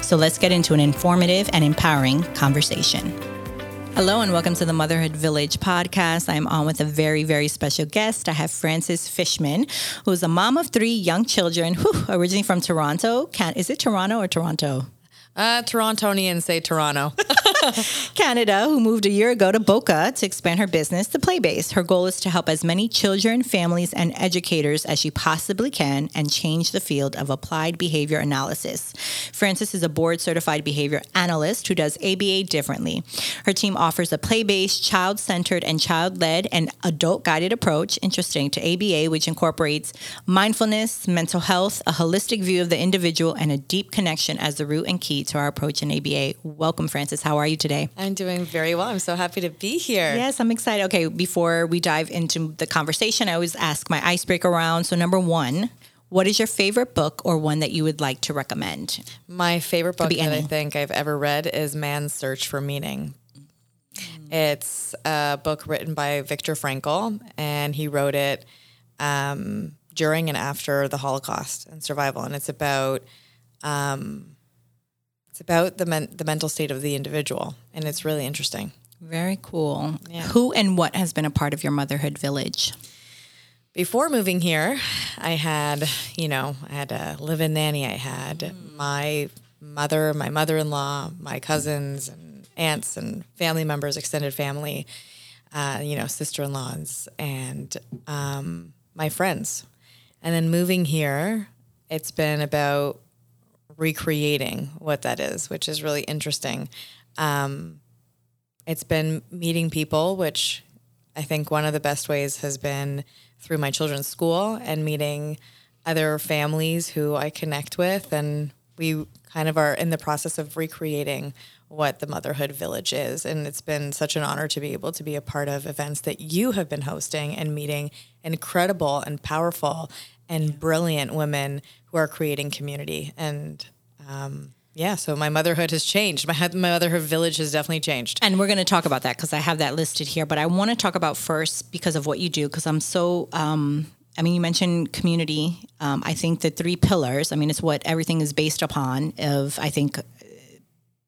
So let's get into an informative and empowering conversation. Hello and welcome to the Motherhood Village podcast. I'm on with a very, very special guest. I have Frances Fishman, who's a mom of three young children, whew, originally from Toronto. Can, is it Toronto or Toronto? Uh, Torontonians say Toronto. Canada, who moved a year ago to Boca to expand her business, The Play Base. Her goal is to help as many children, families, and educators as she possibly can and change the field of applied behavior analysis. Frances is a board certified behavior analyst who does ABA differently. Her team offers a play based, child centered, and child led and adult guided approach, interesting, to ABA, which incorporates mindfulness, mental health, a holistic view of the individual, and a deep connection as the root and key to our approach in ABA. Welcome, Frances. How are you today? I'm doing very well. I'm so happy to be here. Yes, I'm excited. Okay, before we dive into the conversation, I always ask my icebreaker round. So, number one, what is your favorite book or one that you would like to recommend? My favorite book that. I think I've ever read is Man's Search for Meaning. It's a book written by Viktor Frankl, and he wrote it um, during and after the Holocaust and survival. And it's about um, about the men- the mental state of the individual, and it's really interesting. Very cool. Yeah. Who and what has been a part of your motherhood village? Before moving here, I had, you know, I had a live-in nanny. I had mm. my mother, my mother-in-law, my cousins and aunts and family members, extended family, uh, you know, sister-in-laws, and um, my friends. And then moving here, it's been about recreating what that is, which is really interesting. Um, it's been meeting people, which I think one of the best ways has been through my children's school and meeting other families who I connect with. And we kind of are in the process of recreating what the motherhood village is. And it's been such an honor to be able to be a part of events that you have been hosting and meeting incredible and powerful and brilliant women who are creating community. And um, yeah, so my motherhood has changed. My my motherhood village has definitely changed. And we're going to talk about that because I have that listed here. But I want to talk about first because of what you do because I'm so. Um, I mean, you mentioned community. Um, I think the three pillars. I mean, it's what everything is based upon. Of I think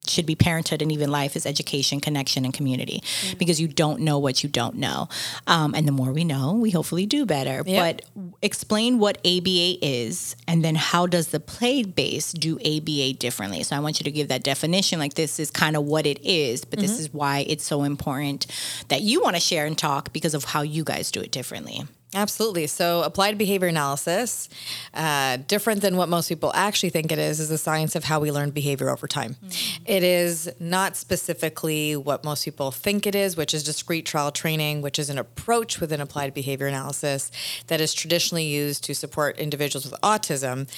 should be parenthood and even life is education, connection, and community mm-hmm. because you don't know what you don't know. Um, and the more we know, we hopefully do better. Yep. But explain what ABA is and then how does the play base do ABA differently? So I want you to give that definition like this is kind of what it is, but mm-hmm. this is why it's so important that you want to share and talk because of how you guys do it differently. Absolutely. So, applied behavior analysis, uh, different than what most people actually think it is, is the science of how we learn behavior over time. Mm-hmm. It is not specifically what most people think it is, which is discrete trial training, which is an approach within applied behavior analysis that is traditionally used to support individuals with autism.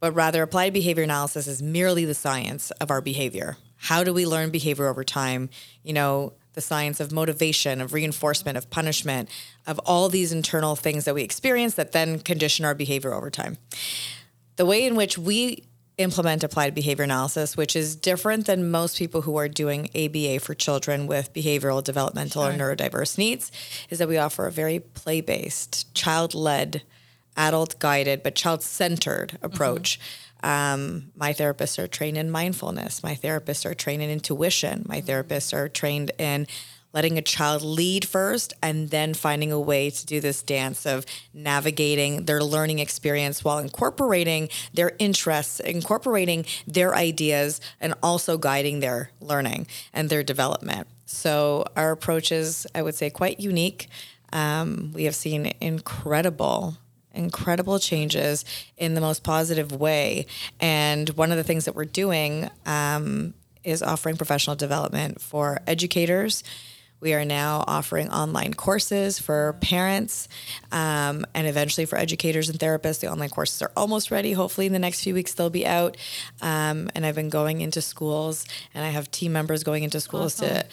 But rather, applied behavior analysis is merely the science of our behavior. How do we learn behavior over time? You know, the science of motivation, of reinforcement, of punishment, of all these internal things that we experience that then condition our behavior over time. The way in which we implement applied behavior analysis, which is different than most people who are doing ABA for children with behavioral, developmental, sure. or neurodiverse needs, is that we offer a very play based, child led, adult guided, but child centered mm-hmm. approach. Mm-hmm um, my therapists are trained in mindfulness. My therapists are trained in intuition. My therapists are trained in letting a child lead first and then finding a way to do this dance of navigating their learning experience while incorporating their interests, incorporating their ideas, and also guiding their learning and their development. So, our approach is, I would say, quite unique. Um, we have seen incredible incredible changes in the most positive way. And one of the things that we're doing um, is offering professional development for educators. We are now offering online courses for parents um, and eventually for educators and therapists. The online courses are almost ready. Hopefully, in the next few weeks, they'll be out. Um, and I've been going into schools, and I have team members going into schools awesome. to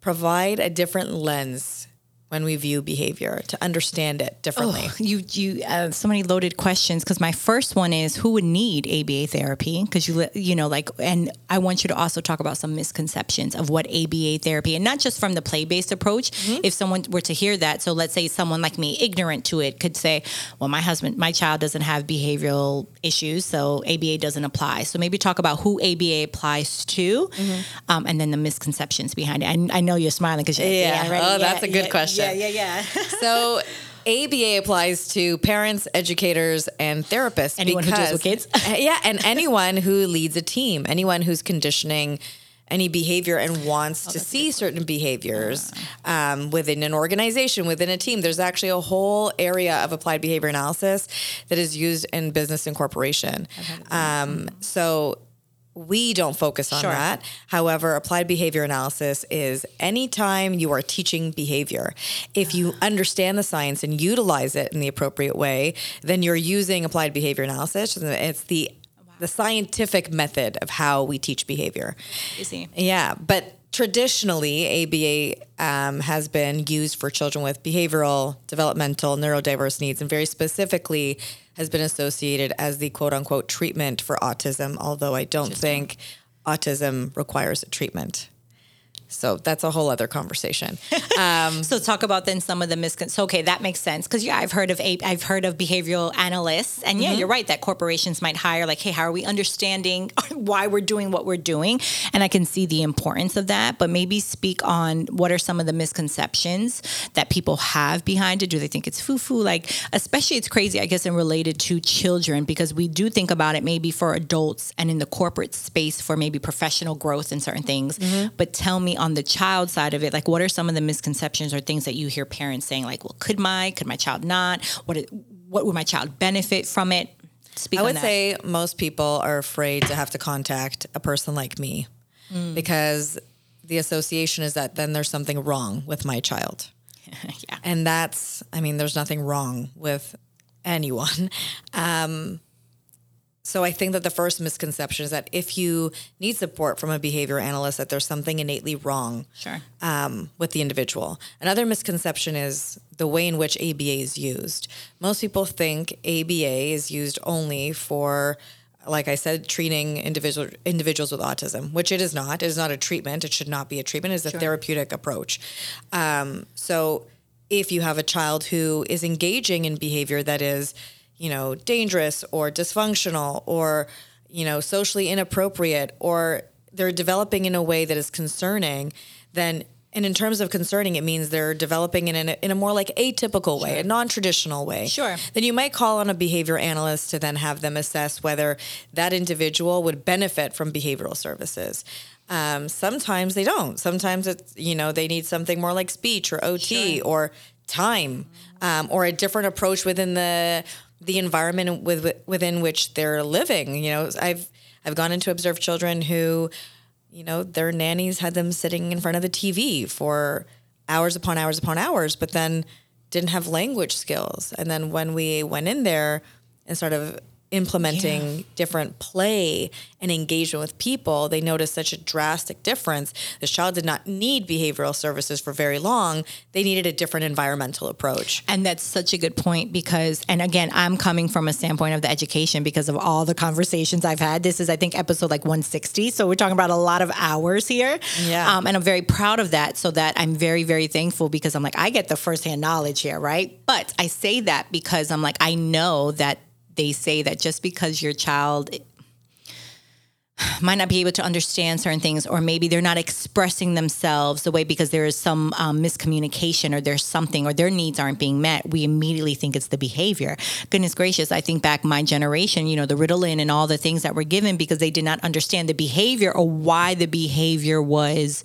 provide a different lens when we view behavior to understand it differently? Oh, you you uh, so many loaded questions because my first one is who would need ABA therapy because you you know like and I want you to also talk about some misconceptions of what ABA therapy and not just from the play based approach. Mm-hmm. If someone were to hear that, so let's say someone like me, ignorant to it, could say, "Well, my husband, my child doesn't have behavioral issues, so ABA doesn't apply." So maybe talk about who ABA applies to, mm-hmm. um, and then the misconceptions behind it. I, I know you're smiling because yeah, yeah, right? oh, that's a good yeah, question. Yeah, yeah, yeah. so ABA applies to parents, educators, and therapists. Anyone because, who deals with kids. yeah, and anyone who leads a team, anyone who's conditioning any behavior and wants oh, to see certain behaviors um, within an organization, within a team. There's actually a whole area of applied behavior analysis that is used in business incorporation. Um, so we don't focus on sure. that. However, applied behavior analysis is anytime you are teaching behavior, if you understand the science and utilize it in the appropriate way, then you're using applied behavior analysis. It's the the scientific method of how we teach behavior. Easy. Yeah, but traditionally ABA um, has been used for children with behavioral, developmental, neurodiverse needs, and very specifically has been associated as the quote unquote treatment for autism, although I don't think autism requires a treatment. So that's a whole other conversation. Um, so talk about then some of the miscon. So okay, that makes sense because yeah, I've heard of a- I've heard of behavioral analysts, and yeah, mm-hmm. you're right that corporations might hire like, hey, how are we understanding why we're doing what we're doing? And I can see the importance of that, but maybe speak on what are some of the misconceptions that people have behind it. Do they think it's foo foo? Like, especially it's crazy, I guess, and related to children because we do think about it maybe for adults and in the corporate space for maybe professional growth and certain things. Mm-hmm. But tell me on the child side of it, like what are some of the misconceptions or things that you hear parents saying, like, well, could my, could my child not? What, what would my child benefit from it? Speak I would say most people are afraid to have to contact a person like me mm. because the association is that then there's something wrong with my child. yeah. And that's, I mean, there's nothing wrong with anyone. Um, so I think that the first misconception is that if you need support from a behavior analyst, that there's something innately wrong sure. um, with the individual. Another misconception is the way in which ABA is used. Most people think ABA is used only for, like I said, treating individual individuals with autism, which it is not. It is not a treatment. It should not be a treatment. It's a sure. therapeutic approach. Um, so if you have a child who is engaging in behavior that is you know, dangerous or dysfunctional or, you know, socially inappropriate or they're developing in a way that is concerning, then and in terms of concerning, it means they're developing in a, in a more like atypical way, sure. a non-traditional way. Sure. Then you might call on a behavior analyst to then have them assess whether that individual would benefit from behavioral services. Um, sometimes they don't. Sometimes it's you know they need something more like speech or OT sure. or time um, or a different approach within the the environment with, within which they're living. You know, I've I've gone into observe children who, you know, their nannies had them sitting in front of the TV for hours upon hours upon hours, but then didn't have language skills. And then when we went in there and sort of implementing yeah. different play and engagement with people, they noticed such a drastic difference. This child did not need behavioral services for very long. They needed a different environmental approach. And that's such a good point because, and again, I'm coming from a standpoint of the education because of all the conversations I've had. This is, I think, episode like 160. So we're talking about a lot of hours here. Yeah. Um, and I'm very proud of that. So that I'm very, very thankful because I'm like, I get the firsthand knowledge here, right? But I say that because I'm like, I know that they say that just because your child might not be able to understand certain things or maybe they're not expressing themselves the way because there is some um, miscommunication or there's something or their needs aren't being met we immediately think it's the behavior. Goodness gracious i think back my generation you know the ritalin and all the things that were given because they did not understand the behavior or why the behavior was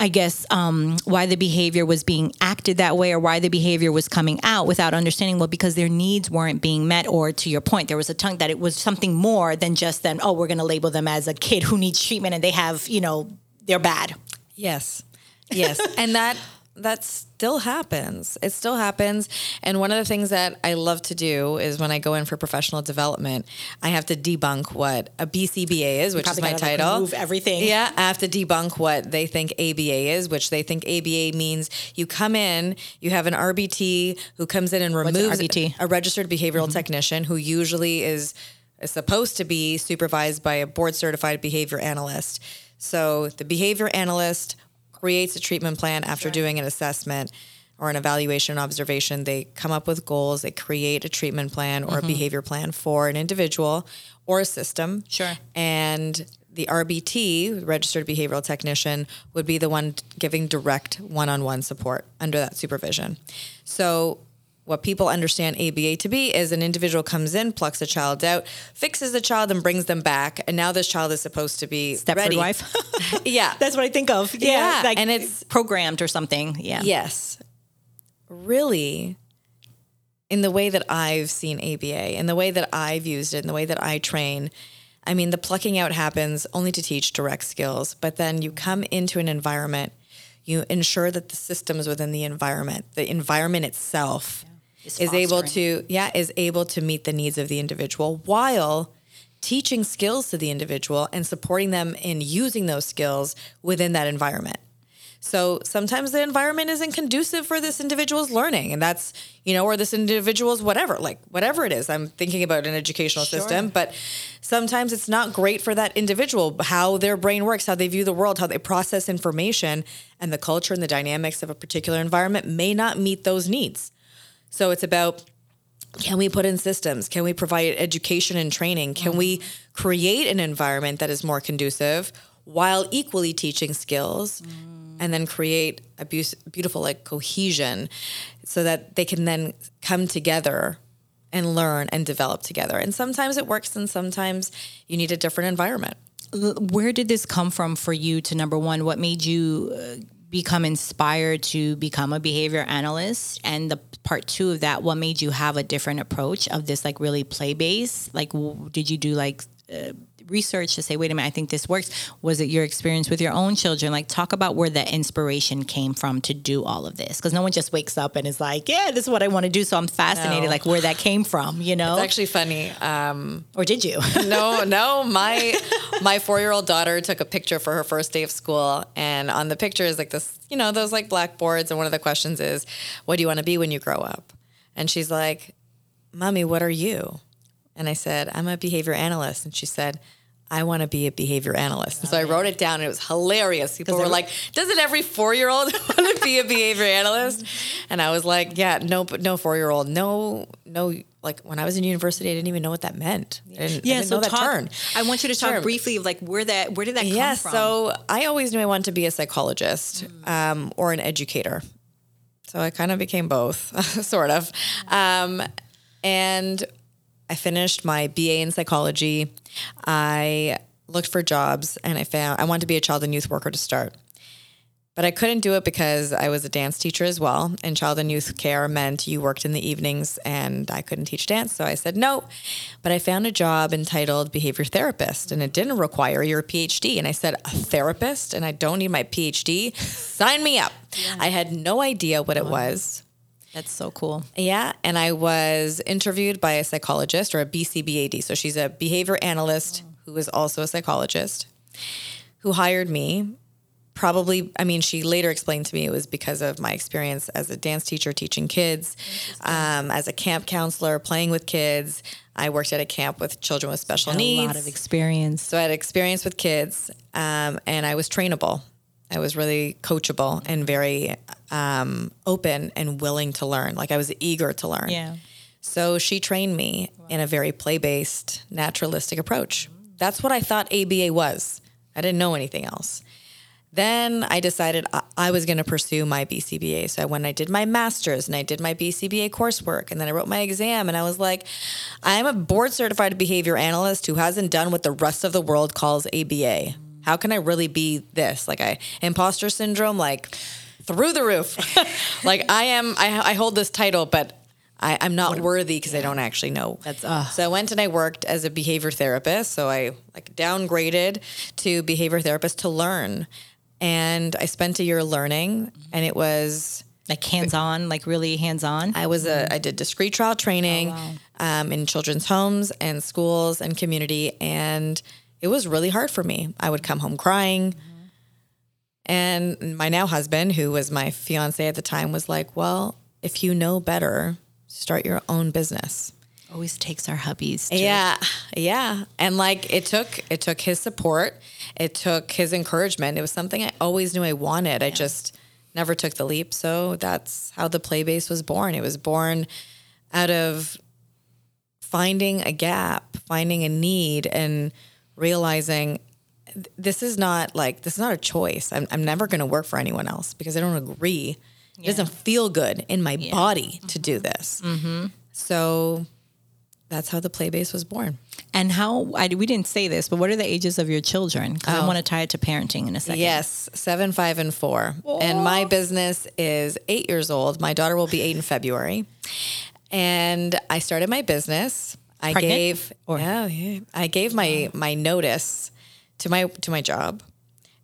I guess, um, why the behavior was being acted that way or why the behavior was coming out without understanding, well, because their needs weren't being met. Or to your point, there was a tongue that it was something more than just then, oh, we're going to label them as a kid who needs treatment and they have, you know, they're bad. Yes. yes, and that that still happens. It still happens. And one of the things that I love to do is when I go in for professional development, I have to debunk what a BCBA is, which is my title. remove everything. Yeah, I have to debunk what they think ABA is, which they think ABA means you come in, you have an RBT who comes in and removes RBT? a registered behavioral mm-hmm. technician who usually is, is supposed to be supervised by a board certified behavior analyst. So the behavior analyst creates a treatment plan after doing an assessment or an evaluation and observation. They come up with goals, they create a treatment plan or a mm-hmm. behavior plan for an individual or a system. Sure. And the RBT, registered behavioral technician, would be the one giving direct one on one support under that supervision. So, what people understand ABA to be is an individual comes in, plucks a child out, fixes the child, and brings them back. And now this child is supposed to be Stepford ready. wife. Yeah. That's what I think of. Yeah, Yeah, like and it's- programmed or something. Yeah. Yes. Really, in the way that I've seen ABA, in the way that I've used it, in the way that I train, I mean, the plucking out happens only to teach direct skills, but then you come into an environment, you ensure that the systems within the environment, the environment itself, Is is able to, yeah, is able to meet the needs of the individual while teaching skills to the individual and supporting them in using those skills within that environment. So sometimes the environment isn't conducive for this individual's learning, and that's you know, or this individual's whatever, like whatever it is. I'm thinking about an educational system, but sometimes it's not great for that individual how their brain works, how they view the world, how they process information, and the culture and the dynamics of a particular environment may not meet those needs. So it's about can we put in systems? Can we provide education and training? Can we create an environment that is more conducive while equally teaching skills and then create a beautiful like cohesion so that they can then come together and learn and develop together. And sometimes it works and sometimes you need a different environment. Where did this come from for you to number one? What made you uh, become inspired to become a behavior analyst? And the part two of that, what made you have a different approach of this like really play based? Like, w- did you do like uh, research to say, wait a minute, I think this works? Was it your experience with your own children? Like, talk about where the inspiration came from to do all of this. Because no one just wakes up and is like, yeah, this is what I want to do. So I'm fascinated, No. like, where that came from, you know? It's actually funny. Um, or did you? no, no. My my four year old daughter took a picture for her first day of school, and on the picture is like this, you know, those like blackboards, and one of the questions is, "What do you want to be when you grow up?" And she's like, "Mommy, what are you?" And I said, "I'm a behavior analyst," and she said. I want to be a behavior analyst. And so I wrote it down and it was hilarious. People were like, doesn't every four year old want to be a behavior analyst? And I was like, yeah, no, but no four year old. No, no. Like when I was in university, I didn't even know what that meant. I didn't, I know that talk, term. I want you to talk Sure. briefly of like where that where did that Yeah, come from? so I always knew I wanted to be a psychologist um, or an educator. So I kind of became both, sort of. Um, and I finished my BA in psychology. I looked for jobs and I found I wanted to be a child and youth worker to start. But I couldn't do it because I was a dance teacher as well. And child and youth care meant you worked in the evenings and I couldn't teach dance. So I said no. But I found a job entitled behavior therapist and it didn't require your PhD. And I said, a therapist and I don't need my PhD? Sign me up. I had no idea what it was. That's so cool. Yeah, and I was interviewed by a psychologist or a BCBAD. So she's a behavior analyst who is also a psychologist who hired me. Probably, I mean, she later explained to me it was because of my experience as a dance teacher teaching kids, um, as a camp counselor playing with kids. I worked at a camp with children with special needs. A lot of experience. So I had experience with kids, um, and I was trainable. I was really coachable and very um, open and willing to learn. Like I was eager to learn. Yeah. So she trained me in a very play based, naturalistic approach. That's what I thought ABA was. I didn't know anything else. Then I decided I- I was going to pursue my BCBA. So when I did my master's and I did my BCBA coursework and then I wrote my exam and I was like, I'm a board certified behavior analyst who hasn't done what the rest of the world calls ABA. How can I really be this? Like I imposter syndrome, like through the roof. like I am, I, I hold this title, but I, I'm not worthy because I don't actually know. That's, uh. So I went and I worked as a behavior therapist. So I like downgraded to behavior therapist to learn. and I spent a year learning, and it was like hands on, like really hands on. I was a I did discrete trial training um, in children's homes and schools and community, and it was really hard for me. I would come home crying, and my now husband, who was my fiance at the time, was like, "Well, if you know better, start your own business." Always takes our hubbies. Yeah, yeah, and like it took it took his support, it took his encouragement. It was something I always knew I wanted. I just never took the leap. So that's how the Play Base was born. It was born out of finding a gap, finding a need, and realizing th- this is not like this is not a choice. I'm I'm never going to work for anyone else because I don't agree. It doesn't feel good in my body to mm-hmm. do this. Mm-hmm. So that's how the play base was born. And how I, we didn't say this, but what are the ages of your children? Because I oh. want to tie it to parenting in a second. Yes, seven, five, and four. And my business is eight years old. My daughter will be eight in February. And I started my business. I Pregnant? gave Or- yeah, yeah. I gave my my notice to my to my job.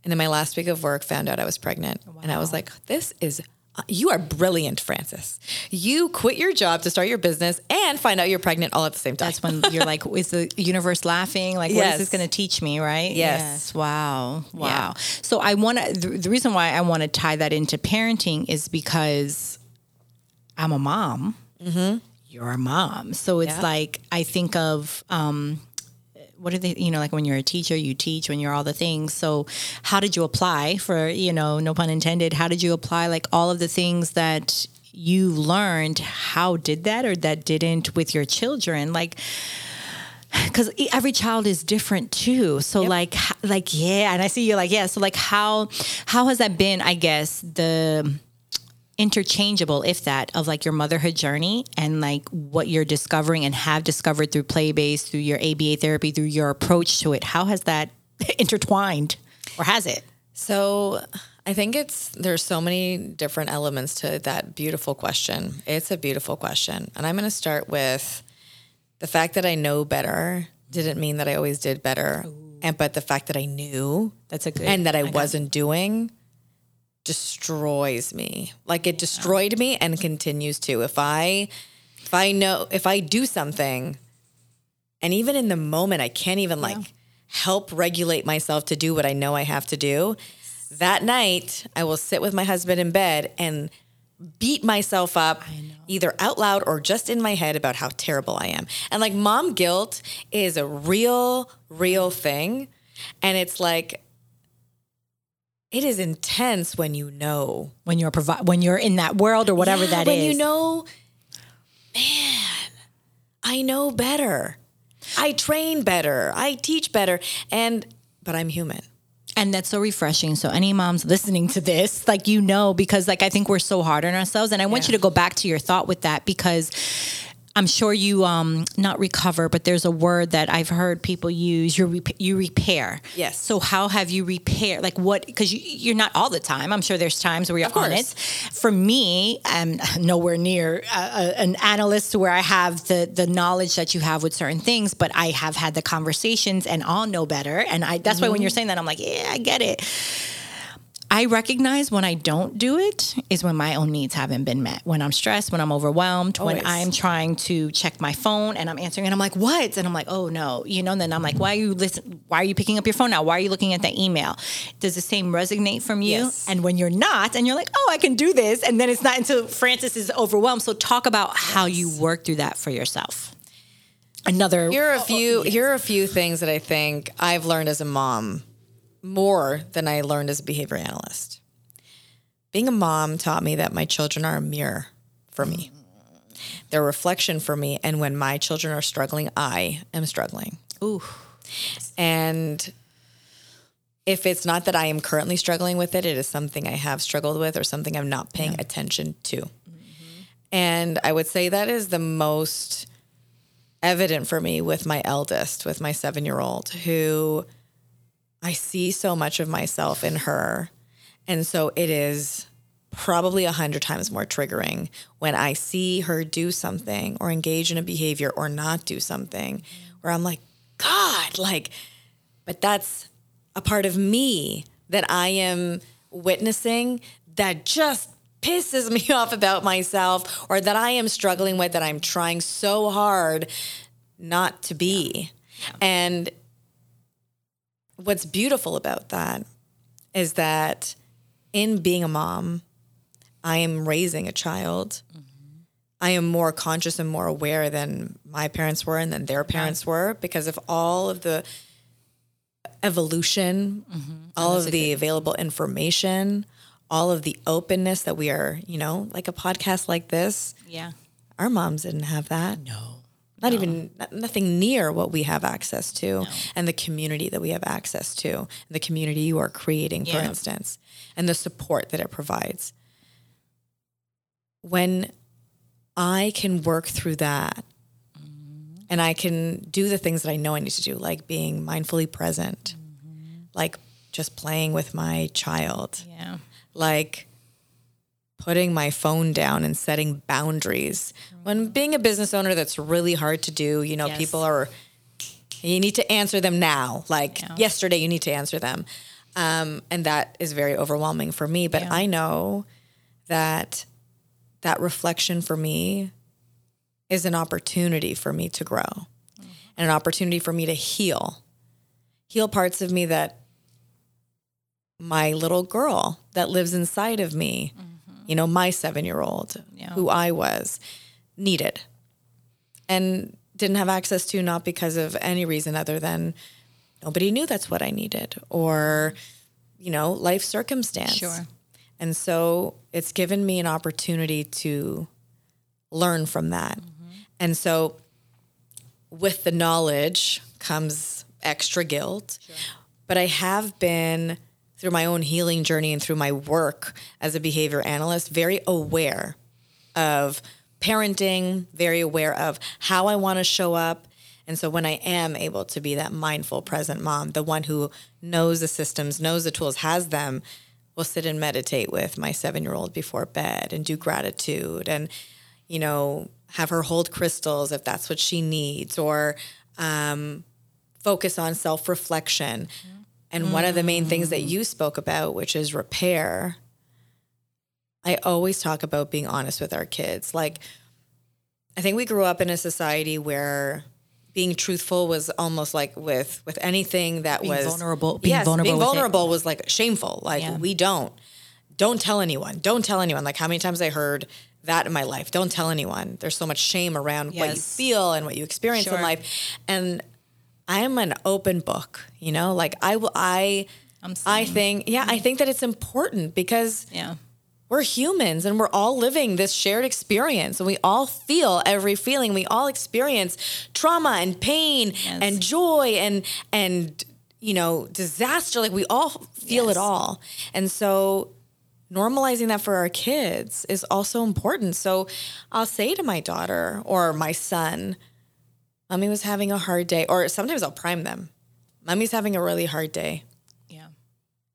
And in my last week of work found out I was pregnant. And I was like, this is uh, you are brilliant, Frances. You quit your job to start your business and find out you're pregnant all at the same time. That's when you're like, is the universe laughing? Like, what is this going to teach me? Right? Yes. Wow. Wow. Yeah. So I want to, the, the reason why I want to tie that into parenting is because I'm a mom. You're a mom. So it's Yeah. like, I think of, um, what are they, you know, like when you're a teacher, you teach when you're all the things. So how did you apply for, you know, no pun intended, how did you apply like all of the things that you learned? How did that or that didn't with your children? Like, because every child is different too so like like yeah and i see you like yeah so like how how has that been i guess the interchangeable if that of like your motherhood journey and like what you're discovering and have discovered through play base through your aba therapy through your approach to it how has that intertwined or has it So I think it's there's so many different elements to that beautiful question. It's a beautiful question. And I'm going to start with the fact that I know better didn't mean that I always did better. And but the fact that I knew That's a good- and that I, I wasn't doing destroys me. Like it destroyed me and continues to. If I if I know if I do something and even in the moment I can't even like help regulate myself to do what I know I have to do. That night, I will sit with my husband in bed and beat myself up either out loud or just in my head about how terrible I am. And like mom guilt is a real real thing and it's like it is intense when you know when you're provi- when you're in that world or whatever yeah, that when is you know, man, I know better. I train better. I teach better. And but I'm human. And that's so refreshing. So any moms listening to this, like you know, because like I think we're so hard on ourselves. And I want Yeah. you to go back to your thought with that because I'm sure you um not recover, but there's a word that I've heard people use. You rep- you repair. Yes. So how have you repaired? Like what? Because you, you're not all the time. I'm sure there's times where you're on it. For me, I'm nowhere near uh, an analyst where I have the the knowledge that you have with certain things, but I have had the conversations and I'll know better. And I that's why when you're saying that, I'm like, yeah, I get it. I recognize when I don't do it is when my own needs haven't been met. When I'm stressed, when I'm overwhelmed, when I'm trying to check my phone and I'm answering and I'm like, what? And I'm like, oh no, you know, and then I'm like, why are you listen why are you picking up your phone now? Why are you looking at that email? Does the same resonate from you? Yes. And when you're not, and you're like, oh, I can do this, and then it's not until Frances is overwhelmed. So talk about how you work through that for yourself. Another Here are a oh, oh, few here are a few things that I think I've learned as a mom more than I learned as a behavior analyst. Being a mom taught me that my children are a mirror for me. They're a reflection for me. And when my children are struggling, I am struggling. Ooh. And if it's not that I am currently struggling with it, it is something I have struggled with or something I'm not paying attention to. Mm-hmm. And I would say that is the most evident for me with my eldest, with my seven year old, who I see so much of myself in her. And so it is probably a hundred times more triggering when I see her do something or engage in a behavior or not do something where I'm like, God, like, but that's a part of me. that I am witnessing that just pisses me off about myself or that I am struggling with that I'm trying so hard not to be. And what's beautiful about that is that in being a mom, I am raising a child. I am more conscious and more aware than my parents were and than their parents were because of all of the evolution, all of the available information, all of the openness that we are, you know, like a podcast like this. Yeah. Our moms didn't have that. No. Not even nothing near what we have access to and the community that we have access to, and the community you are creating, for instance, and the support that it provides. When I can work through that mm-hmm. and I can do the things that I know I need to do, like being mindfully present, mm-hmm. like just playing with my child, Yeah. like putting my phone down and setting boundaries. When being a business owner, that's really hard to do. You know, Yes. people are, you need to answer them now. Like Yeah. yesterday, you need to answer them. Um, and that is very overwhelming for me. But Yeah. I know that that reflection for me is an opportunity for me to grow and an opportunity for me to heal. Heal parts of me that my little girl that lives inside of me, you know, my seven year old, Yeah. who I was, needed and didn't have access to, not because of any reason other than nobody knew that's what I needed or, you know, life circumstance. Sure. And so it's given me an opportunity to learn from that. Mm-hmm. And so with the knowledge comes extra guilt. But I have been through my own healing journey and through my work as a behavior analyst very aware of parenting, very aware of how I want to show up. And so when I am able to be that mindful, present mom, the one who knows the systems, knows the tools, has them, will sit and meditate with my seven year old before bed and do gratitude and, you know, have her hold crystals if that's what she needs or um, focus on self reflection. And one of the main things that mm. you spoke about, which is repair, I always talk about being honest with our kids. Like, I think we grew up in a society where being truthful was almost like with with anything that Being was vulnerable- being yes, vulnerable being vulnerable was like shameful. Like Yeah. we don't don't tell anyone. Don't tell anyone. Like how many times I heard that in my life. Don't tell anyone. There's so much shame around what you feel and what you experience in life. And I am an open book, you know? Like I will I I think yeah, I think that it's important because Yeah. we're humans and we're all living this shared experience and we all feel every feeling we all experience trauma and pain Yes. and joy and and you know disaster like we all feel Yes. it all and so normalizing that for our kids is also important so i'll say to my daughter or my son mommy was having a hard day or sometimes i'll prime them mommy's having a really hard day Yeah.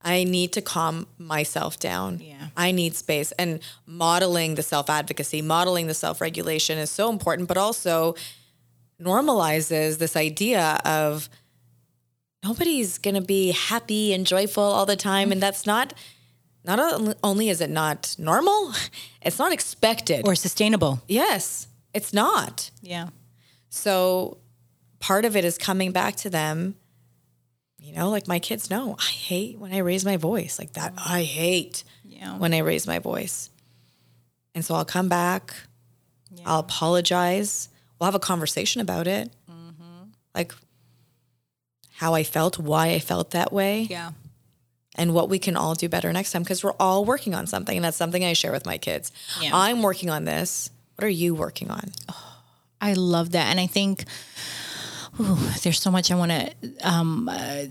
I need to calm myself down. Yeah. I need space. And modeling the self advocacy, modeling the self regulation is so important, but also normalizes this idea of nobody's going to be happy and joyful all the time. And that's not, not only is it not normal, it's not expected. Or sustainable. yes, it's not. Yeah. So part of it is coming back to them. You know, like my kids know, I hate when I raise my voice like that. I hate Yeah. when I raise my voice. And so I'll come back, I'll apologize. We'll have a conversation about it. Mm-hmm. Like how I felt, why I felt that way, Yeah. and what we can all do better next time because we're all working on something. And that's something I share with my kids. Yeah. I'm working on this. What are you working on? I love that. And I think ooh, there's so much I want to, um, uh,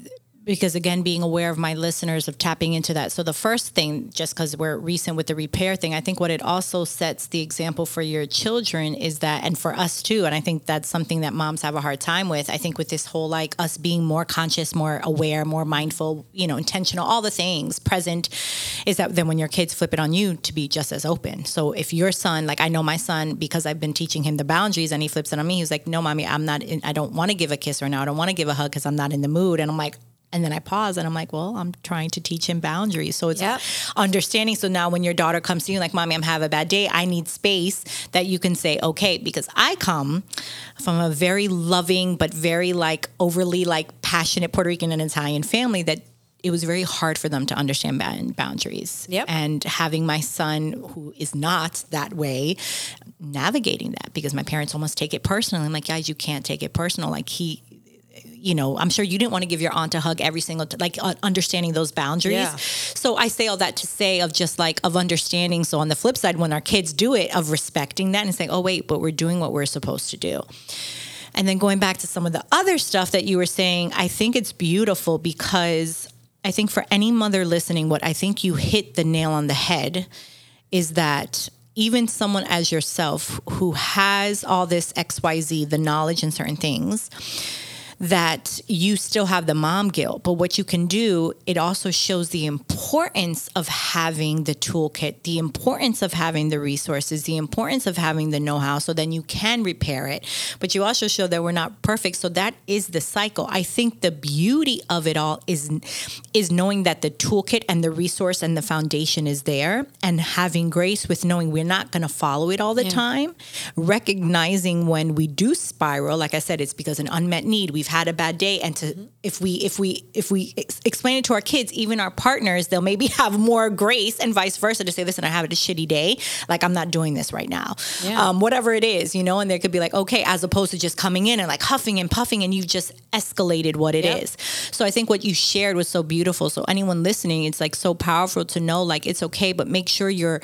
because again, being aware of my listeners of tapping into that. So the first thing, just because we're recent with the repair thing, I think what it also sets the example for your children is that, and for us too. And I think that's something that moms have a hard time with. I think with this whole like us being more conscious, more aware, more mindful, you know, intentional, all the things present, is that then when your kids flip it on you to be just as open. So if your son, like I know my son, because I've been teaching him the boundaries and he flips it on me, he's like, no, mommy, I'm not, in, I don't want to give a kiss right now. I don't want to give a hug because I'm not in the mood. And I'm like, And then I pause and I'm like, well, I'm trying to teach him boundaries. So it's Yep. understanding. So now when your daughter comes to you, like, mommy, I'm having a bad day, I need space that you can say, okay, because I come from a very loving, but very like overly like passionate Puerto Rican and Italian family that it was very hard for them to understand boundaries. Yep. And having my son, who is not that way, navigating that because my parents almost take it personally. I'm like, guys, you can't take it personal. Like he, you know, I'm sure you didn't want to give your aunt a hug every single t- like uh, understanding those boundaries. Yeah. So I say all that to say of just like of understanding. So on the flip side, when our kids do it, of respecting that and saying, oh wait, but we're doing what we're supposed to do. And then going back to some of the other stuff that you were saying, I think it's beautiful because I think for any mother listening, what I think you hit the nail on the head is that even someone as yourself who has all this XYZ, the knowledge in certain things, that you still have the mom guilt. But what you can do, it also shows the importance of having the toolkit, the importance of having the resources, the importance of having the know how, so then you can repair it. But you also show that we're not perfect. So that is the cycle. I think the beauty of it all is is knowing that the toolkit and the resource and the foundation is there and having grace with knowing we're not going to follow it all the time recognizing when we do spiral like i said it's because an unmet need we've had a bad day and to if we if we if we ex- explain it to our kids even our partners they'll maybe have more grace and vice versa to say listen i have a shitty day like i'm not doing this right now Yeah. um, whatever it is you know and they could be like okay as opposed to just coming in and like huffing and puffing and you've just escalated what it is. Yep. so i think what you shared was so beautiful so anyone listening it's like so powerful to know like it's okay but make sure you're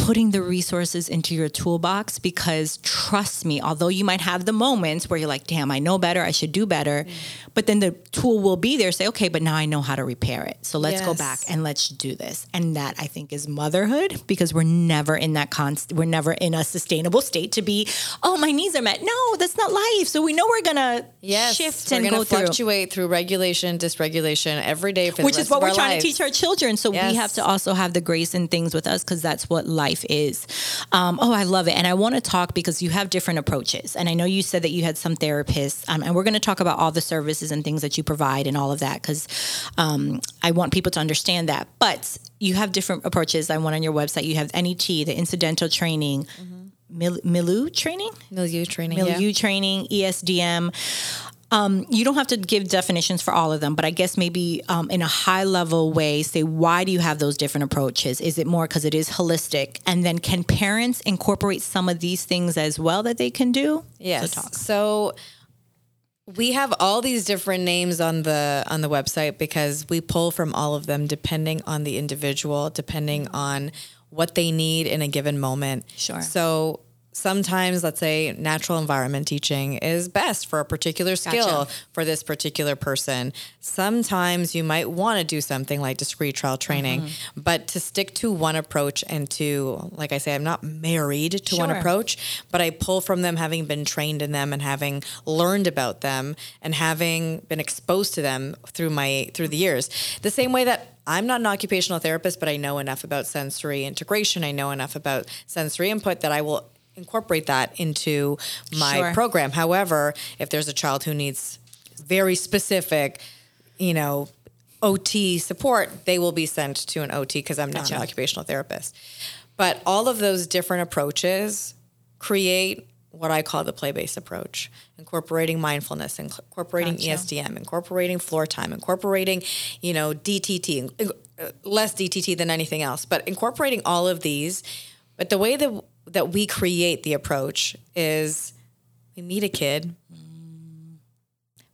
putting the resources into your toolbox because trust me, although you might have the moments where you're like, damn, I know better, I should do better, mm. but then the tool will be there, say, okay, but now I know how to repair it. So let's go back and let's do this. And that I think is motherhood because we're never in that const we're never in a sustainable state to be, oh, my needs are met. No, that's not life. So we know we're gonna Yes, shift we're and gonna go fluctuate through regulation, dysregulation every day for which is what we're trying lives. to teach our children. So we have to also have the grace and things with us because that's what life is. Um, oh, I love it. And I want to talk because you have different approaches. And I know you said that you had some therapists, um, and we're going to talk about all the services and things that you provide and all of that because um, I want people to understand that. But you have different approaches. I want on your website, you have NET, the incidental training. Mil- Milu training? Milieu training. milieu yeah. training, ESDM. Um, you don't have to give definitions for all of them, but I guess maybe um, in a high level way, say why do you have those different approaches? Is it more because it is holistic? And then can parents incorporate some of these things as well that they can do? Yes. So. So we have all these different names on the on the website because we pull from all of them depending on the individual, depending on what they need in a given moment. Sure. So sometimes let's say natural environment teaching is best for a particular skill Gotcha. for this particular person. Sometimes you might want to do something like discrete trial training, Mm-hmm. but to stick to one approach and to like I say I'm not married to one Sure. approach approach, but I pull from them having been trained in them and having learned about them and having been exposed to them through my through the years. The same way that I'm not an occupational therapist, but I know enough about sensory integration. I know enough about sensory input that I will incorporate that into my Sure. program. However, if there's a child who needs very specific, you know, OT support, they will be sent to an OT because I'm not an occupational therapist. But all of those different approaches create what I call the play based approach, incorporating mindfulness, incorporating Gotcha. ESDM, incorporating floor time, incorporating, you know, DTT, uh, less DTT than anything else, but incorporating all of these. But the way that that we create the approach is we meet a kid,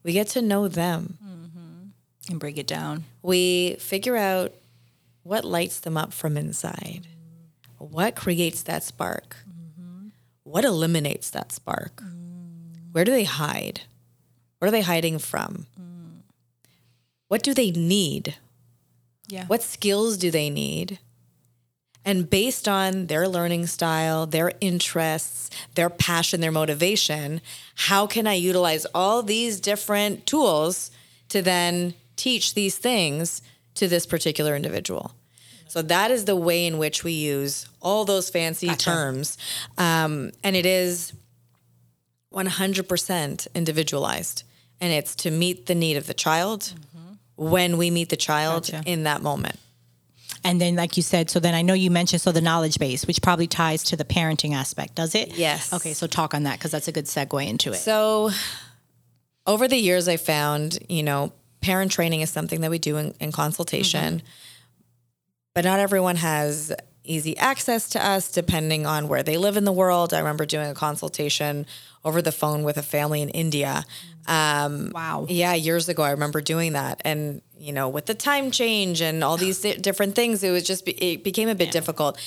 we get to know them, mm-hmm. And break it down. we figure out what lights them up from inside, what creates that spark, mm-hmm. what eliminates that spark, mm. where do they hide, what are they hiding from, mm. what do they need, Yeah. what skills do they need. And based on their learning style, their interests, their passion, their motivation, how can I utilize all these different tools to then teach these things to this particular individual? So that is the way in which we use all those fancy Gotcha. terms. Um, and it is 100% individualized. And it's to meet the need of the child when we meet the child Gotcha. in that moment. And then, like you said, so then I know you mentioned so the knowledge base, which probably ties to the parenting aspect, does it? Yes. Okay, so talk on that because that's a good segue into it. So, over the years, I found, you know, parent training is something that we do in, in consultation, mm-hmm. but not everyone has easy access to us depending on where they live in the world. I remember doing a consultation over the phone with a family in India. Um, Wow. Yeah, years ago, I remember doing that. And, you know, with the time change and all these different things, it was just, it became a bit difficult.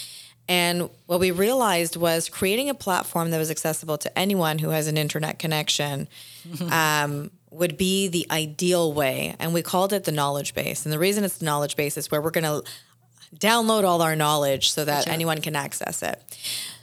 And what we realized was creating a platform that was accessible to anyone who has an internet connection um, would be the ideal way. And we called it the knowledge base. And the reason it's the knowledge base is where we're going to download all our knowledge so that anyone can access it.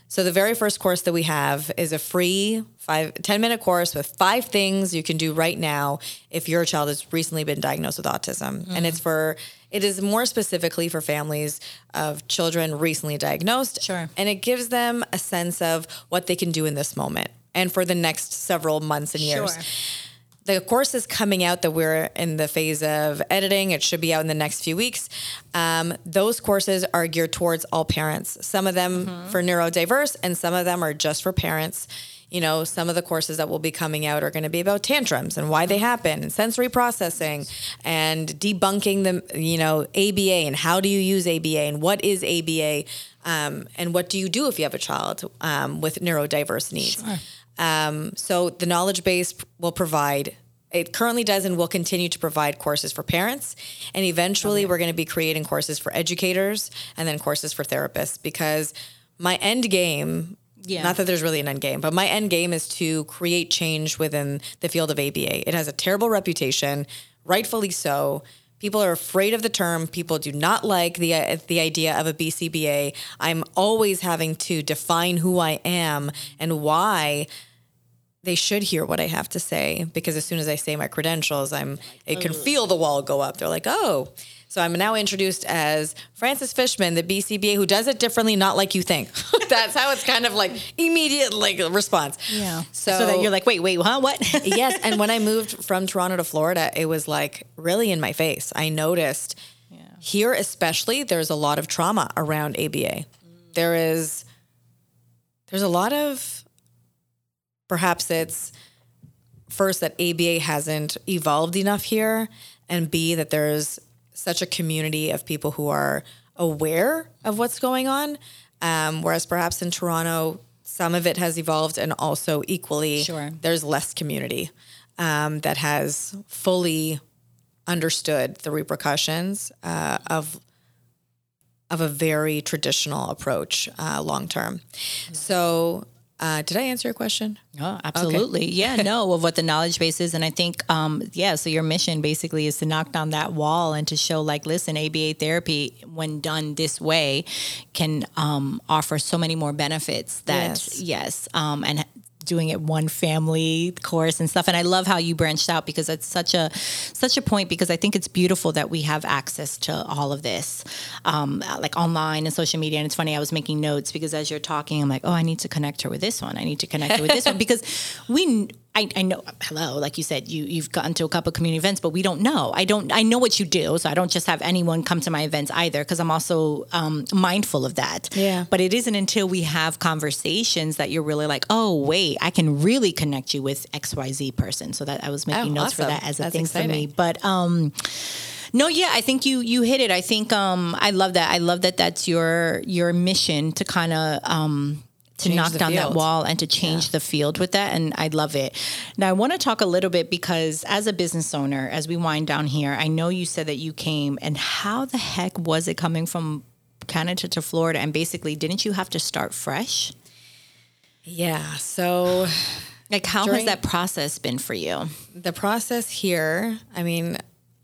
So the very first course that we have is a free five, 10 minute course with five things you can do right now if your child has recently been diagnosed with autism. And it's for, it is more specifically for families of children recently diagnosed. Sure. And it gives them a sense of what they can do in this moment and for the next several months and years. Sure. The course is coming out that we're in the phase of editing. It should be out in the next few weeks. Um, those courses are geared towards all parents. Some of them for neurodiverse, and some of them are just for parents. You know, some of the courses that will be coming out are going to be about tantrums and why they happen, and sensory processing, and debunking the, you know, ABA and how do you use ABA and what is ABA, um, and what do you do if you have a child um, with neurodiverse needs. Um, so the knowledge base will provide. It currently does and will continue to provide courses for parents. And eventually, we're going to be creating courses for educators and then courses for therapists because my end game, Yeah. not that there's really an end game, but my end game is to create change within the field of ABA. It has a terrible reputation, rightfully so. People are afraid of the term. People do not like the uh, the idea of a BCBA. I'm always having to define who I am and why they should hear what I have to say because as soon as I say my credentials, I'm it can mm. feel the wall go up. They're like, oh. So I'm now introduced as Frances Fishman, the BCBA, who does it differently, not like you think. That's how it's kind of like immediate like response. Yeah. So, So, that you're like, wait, wait, huh? What? yes, and when I moved from Toronto to Florida, it was like really in my face. I noticed here, especially, there's a lot of trauma around ABA. Mm. There is, there's a lot of, perhaps it's first that ABA hasn't evolved enough here, and B that there's such a community of people who are aware of what's going on. Um, whereas perhaps in Toronto, some of it has evolved, and also equally, Sure. there's less community um, that has fully understood the repercussions uh, of of a very traditional approach uh, long term. So, uh, did I answer your question? Oh, absolutely. Yeah, no, of what the knowledge base is. And I think, um, yeah, so your mission basically is to knock down that wall and to show, like, listen, ABA therapy, when done this way, can um, offer so many more benefits that, Yes. yes, um, and doing it one family course and stuff. And I love how you branched out because it's such a such a point because I think it's beautiful that we have access to all of this um, like online and social media. And it's funny I was making notes because as you're talking I'm like oh I need to connect her with this one. I need to connect her with this one because we I, I know hello like you said you you've gotten to a couple of community events but we don't know I don't I know what you do so I don't just have anyone come to my events either because I'm also um, mindful of that Yeah. but it isn't until we have conversations that you're really like, oh, wait, I can really connect you with XYZ person. So that I was making Oh, notes for that as a That's thing for me. But um no, yeah, I think you you hit it. I think um I love that. I love that that's your your mission to kind of um to Change knock down that wall and to change the field with that. And I love it. Now, I want to talk a little bit because as a business owner, as we wind down here, I know you said that you came and how the heck was it coming from Canada to Florida? And basically, didn't you have to start fresh? Yeah. So Like, how During- has that process been for you? the process here, I mean,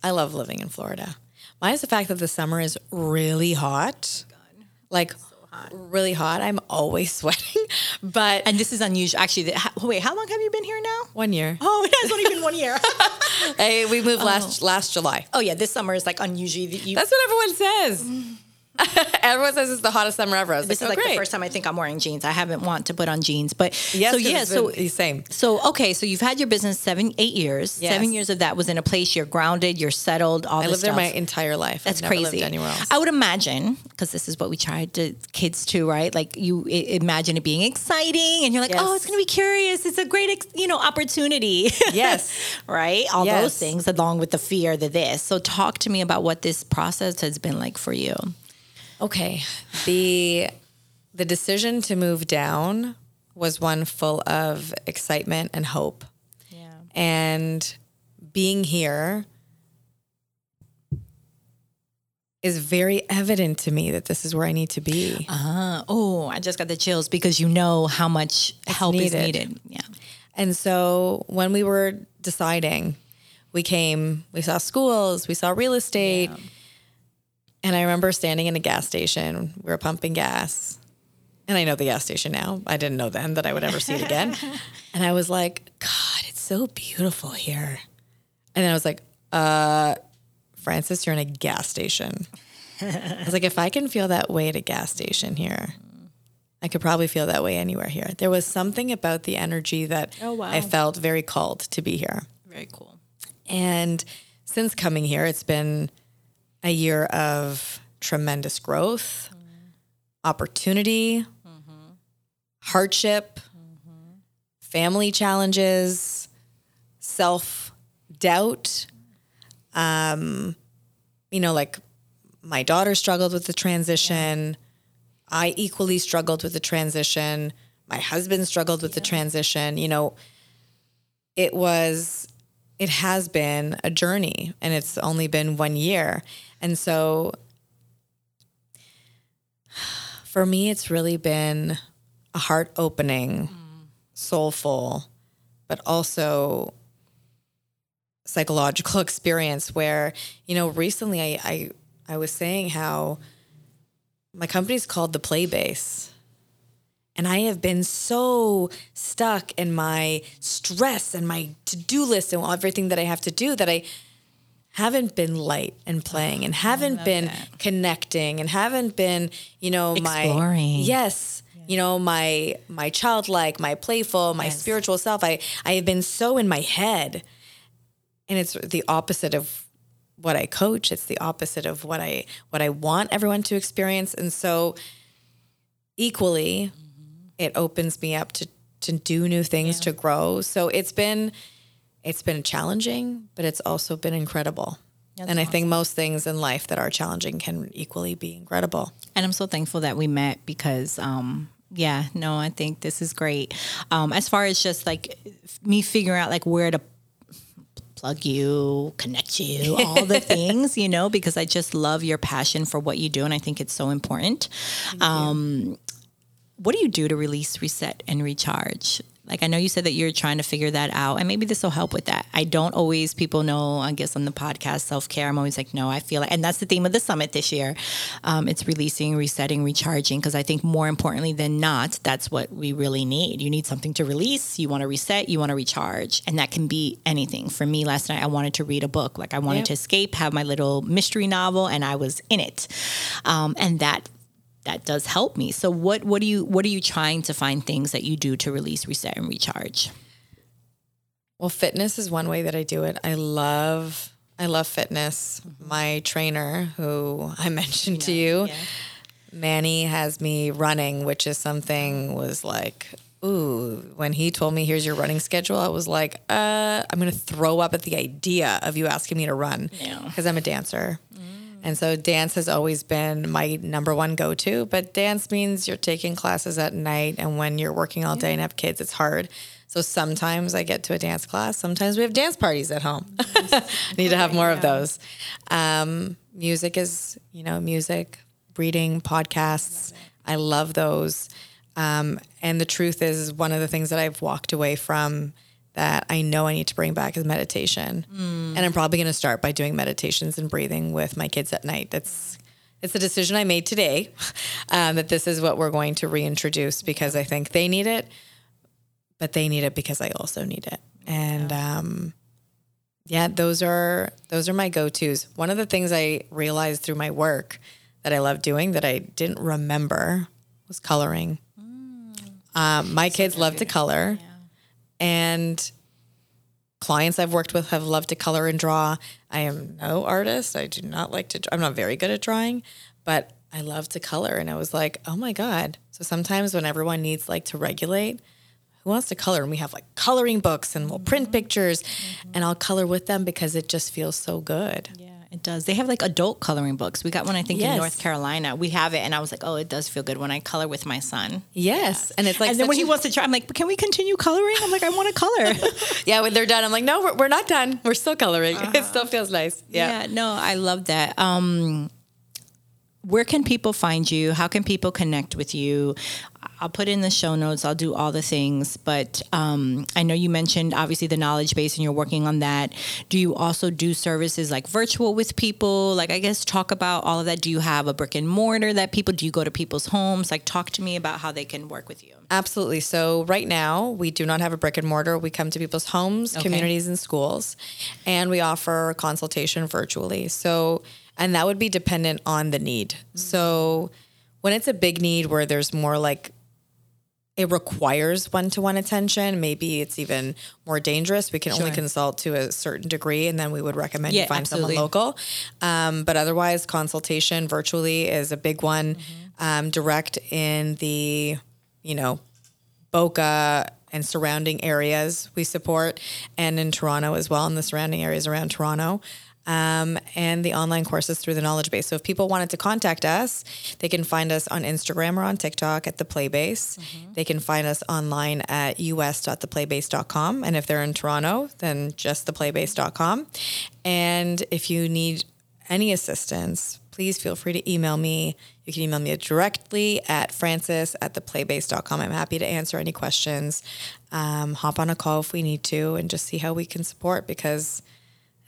I love living in Florida. Why is the fact that the summer is really hot. Oh like, really hot. I'm always sweating. But And this is unusual. Actually, the, wait, how long have you been here now? one year, Oh, it has only been one year. Hey, we moved last oh. last July. oh, yeah, this summer is like unusually. that You, That's what everyone says. Mm. Everyone says it's the hottest summer ever. This like, is oh, like great. the first time I think I'm wearing jeans. I haven't want to put on jeans, but Yes, so yeah, so the same. So okay, so you've had your business seven, eight years. Yes. Seven years of that was in a place you're grounded, you're settled, all I lived there my entire life. That's crazy. Anywhere else. I would imagine because this is what we tried to kids too, right? Like you I- imagine it being exciting, and you're like, Yes. oh, it's going to be curious. It's a great, ex- you know, opportunity. Yes. right. All Yes. those things along with the fear, the this. So talk to me about what this process has been like for you. Okay. The the decision to move down was one full of excitement and hope. Yeah. And being here is very evident to me that this is where I need to be. Uh, oh, I just got the chills because you know how much help is needed. needed. Yeah. And so when we were deciding, we came, we saw schools, we saw real estate. And I remember standing in a gas station. We were pumping gas. And I know the gas station now. I didn't know then that I would ever see it again. and I was like, God, it's so beautiful here. And then I was like, uh, Frances, you're in a gas station. I was like, if I can feel that way at a gas station here, I could probably feel that way anywhere here. There was something about the energy that Oh, wow. I felt very called to be here. Very cool. And since coming here, it's been a year of tremendous growth, mm-hmm. opportunity, mm-hmm. hardship, mm-hmm. family challenges, self doubt. Um, you know, like my daughter struggled with the transition. I equally struggled with the transition. My husband struggled with the transition. You know, it was it has been a journey and it's only been one year. And so for me, it's really been a heart opening, soulful, but also psychological experience where, you know, recently I, I, I was saying how my company's called the Play Base. And I have been so stuck in my stress and my to do list and everything that I have to do that I haven't been light and playing and haven't been connecting and haven't been, you know, my Exploring. yes, you know, my my childlike, my playful, my spiritual self. I I have been so in my head, and it's the opposite of what I coach. It's the opposite of what I what I want everyone to experience, and so equally it opens me up to to do new things to grow so it's been it's been challenging but it's also been incredible and i think most things in life that are challenging can equally be incredible And I'm so thankful that we met because, um, yeah, no, I think this is great. Um, as far as just like me figuring out like where to plug you, connect you, all the things, you know, because I just love your passion for what you do. And I think it's so important. Um, what do you do to release, reset, and recharge? Like I know you said that you're trying to figure that out, and maybe this will help with that. I don't always people know. I guess on the podcast self care, I'm always like, no, I feel like, and that's the theme of the summit this year. Um, it's releasing, resetting, recharging, because I think more importantly than not, that's what we really need. You need something to release. You want to reset. You want to recharge, and that can be anything. For me, last night I wanted to read a book. Like I wanted Yep. to escape, have my little mystery novel, and I was in it, um, and that that does help me. So what what do you what are you trying to find things that you do to release, reset, and recharge? well fitness is one way that i do it i love i love fitness my trainer who i mentioned to you manny has me running which is something was like ooh when he told me here's your running schedule i was like uh i'm gonna throw up at the idea of you asking me to run Yeah. because i'm a dancer and so dance has always been my number one go to. But dance means you're taking classes at night. And when you're working all day and have kids, it's hard. So sometimes I get to a dance class. Sometimes we have dance parties at home. Need to have more of those. Um, music is, you know, music, reading, podcasts. I love those. Um, and the truth is, one of the things that I've walked away from that I know I need to bring back is meditation. And I'm probably going to start by doing meditations and breathing with my kids at night. That's it's a decision I made today um, that this is what we're going to reintroduce because I think they need it, but they need it because I also need it. And um, yeah, those are those are my go tos. One of the things I realized through my work that I love doing that I didn't remember was coloring. Um, my kids love to color, and clients I've worked with have loved to color and draw. I am no artist. I do not like to. I'm not very good at drawing, but I love to color. And I was like, oh my god. So sometimes when everyone needs like to regulate, who wants to color? And we have like coloring books, and we'll print mm-hmm. pictures, mm-hmm. and I'll color with them because it just feels so good. Yeah, it does. They have like adult coloring books. We got one, I think, in North Carolina. We have it, and I was like, oh, it does feel good when I color with my son. Yes, and it's like and then when he wants to try, I'm like, can we continue coloring? I'm like, I want to color. yeah, when they're done, I'm like, no, we're, we're not done. We're still coloring. It still feels nice. Yeah. yeah, no, I love that. Um, where can people find you? How can people connect with you? I'll put in the show notes. I'll do all the things. But um, I know you mentioned obviously the knowledge base and you're working on that. Do you also do services like virtual with people? Like, I guess talk about all of that. Do you have a brick and mortar that people, do you go to people's homes? Like, talk to me about how they can work with you. Absolutely. So right now we do not have a brick and mortar. We come to people's homes, Okay. communities, and schools, and we offer consultation virtually. So, and that would be dependent on the need. So, when it's a big need where there's more like it requires one-to-one attention, maybe it's even more dangerous. We can only consult to a certain degree, and then we would recommend Yeah, you find absolutely. someone local. Um, but otherwise, consultation virtually is a big one. Um, direct in the, you know, Boca and surrounding areas we support, and in Toronto as well, in the surrounding areas around Toronto. Um, and the online courses through the knowledge base. So if people wanted to contact us, they can find us on Instagram or on TikTok at the Playbase. They can find us online at us.theplaybase.com. And if they're in Toronto, then just theplaybase.com. And if you need any assistance, please feel free to email me. You can email me directly at frances at theplaybase.com. I'm happy to answer any questions. Um, hop on a call if we need to and just see how we can support because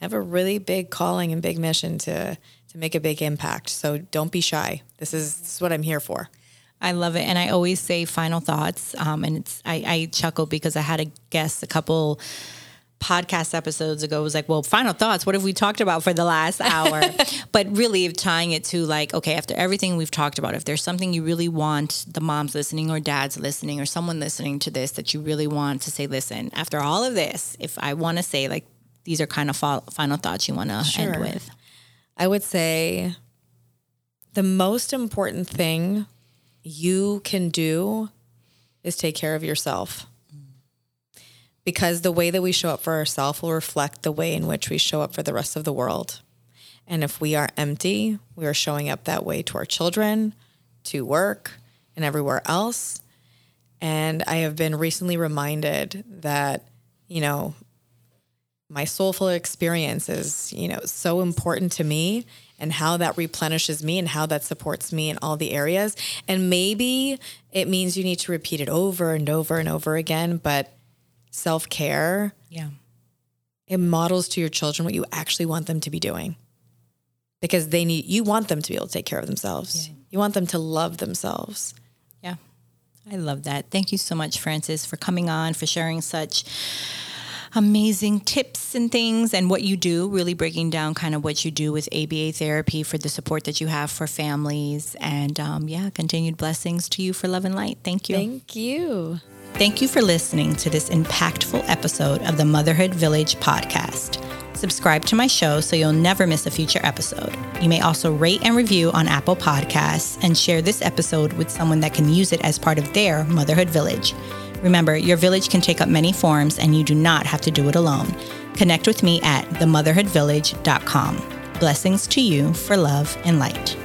have a really big calling and big mission to to make a big impact. So don't be shy. This is, this is what I'm here for. I love it, and I always say final thoughts. Um, and it's I, I chuckle because I had a guest a couple podcast episodes ago was like, well, final thoughts. What have we talked about for the last hour? but really tying it to like, okay, after everything we've talked about, if there's something you really want the moms listening or dads listening or someone listening to this that you really want to say, listen, after all of this, if I want to say like these are kind of fo- final thoughts you want to end with. I would say the most important thing you can do is take care of yourself. Because the way that we show up for ourselves will reflect the way in which we show up for the rest of the world. And if we are empty, we are showing up that way to our children, to work, and everywhere else. And I have been recently reminded that, you know, my soulful experience is, you know, so important to me and how that replenishes me and how that supports me in all the areas. And maybe it means you need to repeat it over and over and over again, but self-care, Yeah. it models to your children what you actually want them to be doing. Because they need you want them to be able to take care of themselves. You want them to love themselves. Yeah. I love that. Thank you so much, Frances, for coming on, for sharing such amazing tips and things and what you do, really breaking down kind of what you do with ABA therapy for the support that you have for families. And um, yeah, continued blessings to you for love and light. Thank you. Thank you. Thank you for listening to this impactful episode of the Motherhood Village podcast. Subscribe to my show so you'll never miss a future episode. You may also rate and review on Apple Podcasts and share this episode with someone that can use it as part of their Motherhood Village. Remember, your village can take up many forms and you do not have to do it alone. Connect with me at themotherhoodvillage.com. Blessings to you for love and light.